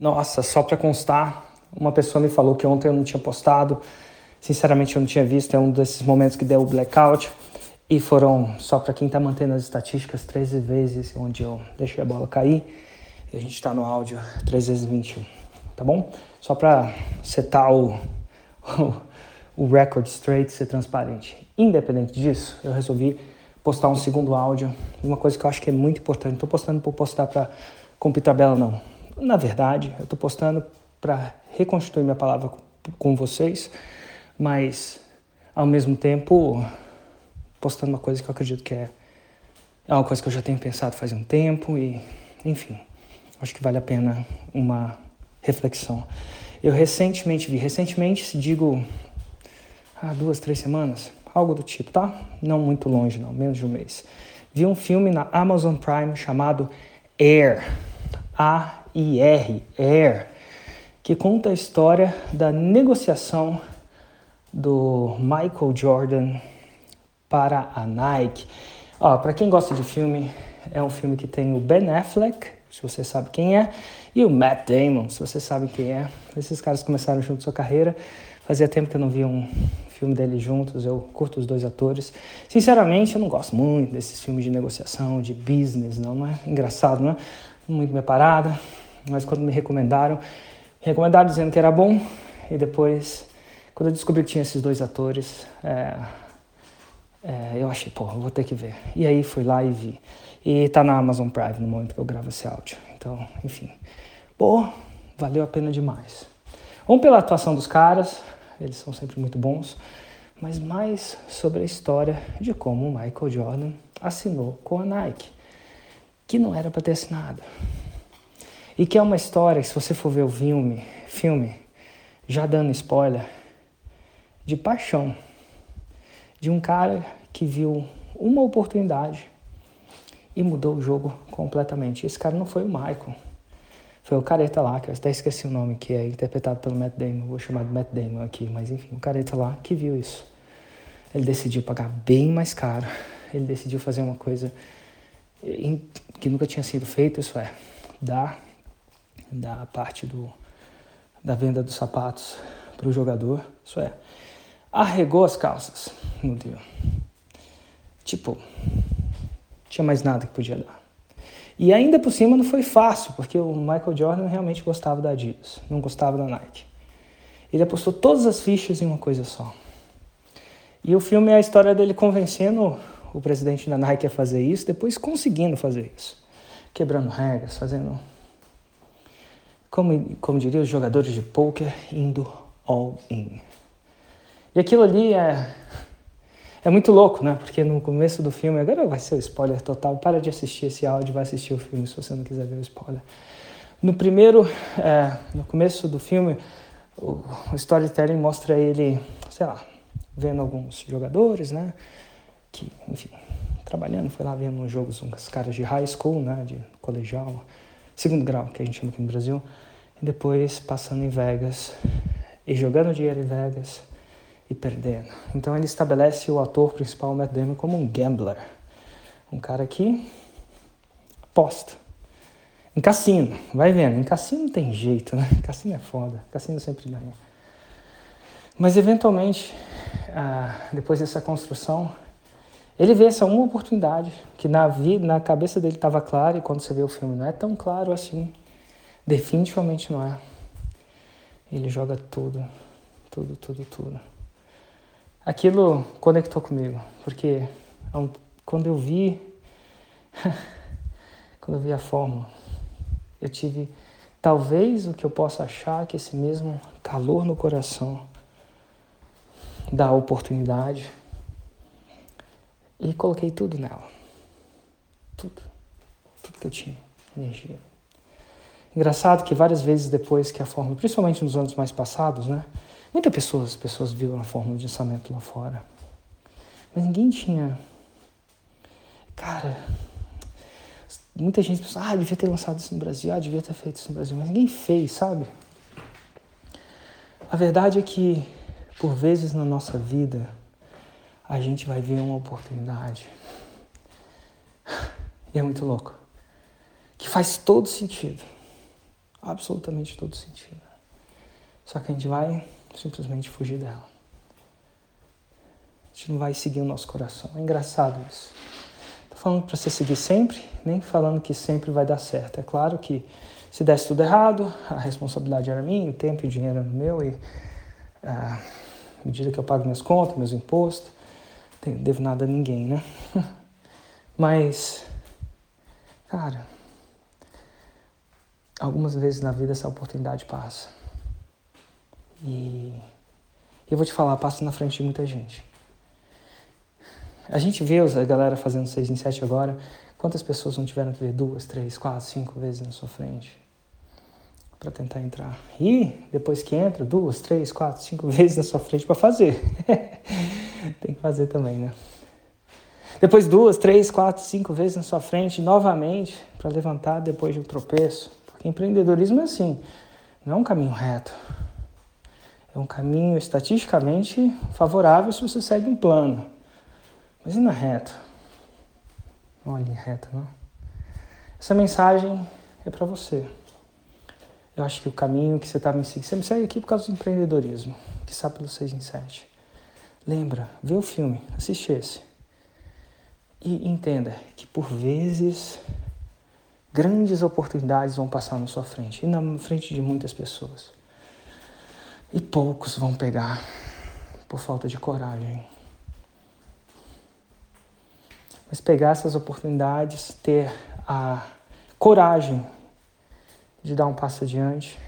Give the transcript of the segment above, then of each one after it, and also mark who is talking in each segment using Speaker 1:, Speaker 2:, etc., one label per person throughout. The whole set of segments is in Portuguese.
Speaker 1: Nossa, só para constar, uma pessoa me falou que ontem eu não tinha postado. Sinceramente, eu não tinha visto. É um desses momentos que deu o blackout. E foram, só para quem está mantendo as estatísticas, 13 vezes onde eu deixei a bola cair. E a gente está no áudio 3 vezes 21. Tá bom? Só para setar o, o, o record straight, ser transparente. Independente disso, eu resolvi postar um segundo áudio. Uma coisa que eu acho que é muito importante. Não estou postando por postar para cumprir tabela, não na verdade, eu estou postando para reconstituir minha palavra com vocês, mas ao mesmo tempo postando uma coisa que eu acredito que é, é uma coisa que eu já tenho pensado faz um tempo e, enfim, acho que vale a pena uma reflexão. Eu recentemente vi, recentemente, se digo há duas, três semanas, algo do tipo, tá? Não muito longe, não, menos de um mês. Vi um filme na Amazon Prime chamado Air, A IR, Air, que conta a história da negociação do Michael Jordan para a Nike. Para quem gosta de filme, é um filme que tem o Ben Affleck, se você sabe quem é, e o Matt Damon, se você sabe quem é. Esses caras começaram junto sua carreira. Fazia tempo que eu não via um filme deles juntos, eu curto os dois atores. Sinceramente, eu não gosto muito desses filmes de negociação, de business, não, não é engraçado, não é? Muito minha parada mas quando me recomendaram, me recomendaram dizendo que era bom, e depois, quando eu descobri que tinha esses dois atores, é, é, eu achei, pô, vou ter que ver. E aí fui lá e vi. E tá na Amazon Prime no momento que eu gravo esse áudio. Então, enfim. Pô, valeu a pena demais. Um pela atuação dos caras, eles são sempre muito bons, mas mais sobre a história de como o Michael Jordan assinou com a Nike, que não era para ter assinado. E que é uma história, se você for ver o filme, filme, já dando spoiler, de paixão. De um cara que viu uma oportunidade e mudou o jogo completamente. Esse cara não foi o Michael. Foi o Careta lá, que eu até esqueci o nome, que é interpretado pelo Matt Damon. Vou chamar de Matt Damon aqui, mas enfim, o Careta lá que viu isso. Ele decidiu pagar bem mais caro. Ele decidiu fazer uma coisa que nunca tinha sido feita, isso é, dar da parte do, da venda dos sapatos para o jogador. Isso é, arregou as calças no deal. Tipo, tinha mais nada que podia dar. E ainda por cima não foi fácil, porque o Michael Jordan realmente gostava da Adidas, não gostava da Nike. Ele apostou todas as fichas em uma coisa só. E o filme é a história dele convencendo o presidente da Nike a fazer isso, depois conseguindo fazer isso. Quebrando regras, fazendo como, como diria os jogadores de poker, indo all in. E aquilo ali é, é muito louco, né? Porque no começo do filme, agora vai ser o spoiler total, para de assistir esse áudio, vai assistir o filme se você não quiser ver o spoiler. No primeiro, é, no começo do filme, o, o storytelling mostra ele, sei lá, vendo alguns jogadores, né? Que, enfim, trabalhando, foi lá vendo uns jogos, uns caras de high school, né? De colegial, segundo grau, que a gente chama aqui no Brasil, e depois passando em Vegas e jogando dinheiro em Vegas e perdendo. Então ele estabelece o ator principal, Matt Damon, como um gambler, um cara que aposta. Em cassino, vai vendo, em cassino não tem jeito, né? Cassino é foda, cassino sempre ganha. Mas eventualmente, ah, depois dessa construção, ele vê essa uma oportunidade que na vida, na cabeça dele estava clara e quando você vê o filme não é tão claro assim. Definitivamente não é. Ele joga tudo, tudo, tudo, tudo. Aquilo conectou comigo, porque quando eu vi, quando eu vi a fórmula, eu tive talvez o que eu possa achar que esse mesmo calor no coração da oportunidade e coloquei tudo nela. Tudo. Tudo que eu tinha. Energia. Engraçado que várias vezes depois que a fórmula, principalmente nos anos mais passados, né? Muitas pessoas, pessoas viram a fórmula de lançamento lá fora. Mas ninguém tinha. Cara, muita gente pensou, ah, devia ter lançado isso no Brasil, ah, devia ter feito isso no Brasil, mas ninguém fez, sabe? A verdade é que, por vezes na nossa vida, a gente vai ver uma oportunidade. E é muito louco. Que faz todo sentido. Absolutamente todo sentido. Só que a gente vai simplesmente fugir dela. A gente não vai seguir o nosso coração. É engraçado isso. Tô falando para você seguir sempre, nem falando que sempre vai dar certo. É claro que se desse tudo errado, a responsabilidade era minha, o tempo e o dinheiro era meu e à medida que eu pago minhas contas, meus impostos, devo nada a ninguém, né? Mas, cara, algumas vezes na vida essa oportunidade passa. E eu vou te falar, passa na frente de muita gente. A gente vê a galera fazendo seis em sete agora. Quantas pessoas não tiveram que ver duas, três, quatro, cinco vezes na sua frente para tentar entrar? E depois que entra, duas, três, quatro, cinco vezes na sua frente para fazer. Fazer também, né? Depois duas, três, quatro, cinco vezes na sua frente, novamente, para levantar depois de um tropeço. Porque empreendedorismo é assim, não é um caminho reto. É um caminho estatisticamente favorável se você segue um plano. Mas e na reta? Olha, reta, não. Essa mensagem é para você. Eu acho que o caminho que você está me seguindo. Você me segue aqui por causa do empreendedorismo, que sabe pelo 6 em 7. Lembra, vê o filme, assiste esse. E entenda que por vezes grandes oportunidades vão passar na sua frente e na frente de muitas pessoas. E poucos vão pegar por falta de coragem. Mas pegar essas oportunidades, ter a coragem de dar um passo adiante,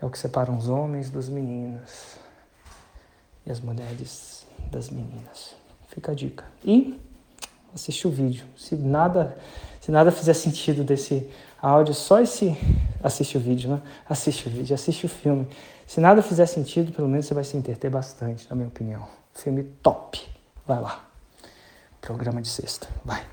Speaker 1: é o que separa os homens dos meninos e as mulheres das meninas. Fica a dica. E assiste o vídeo. Se nada, se nada fizer sentido desse áudio, só esse assiste o vídeo, né? Assiste o vídeo, assiste o filme. Se nada fizer sentido, pelo menos você vai se entreter bastante, na minha opinião. Filme top. Vai lá. Programa de sexta. Vai.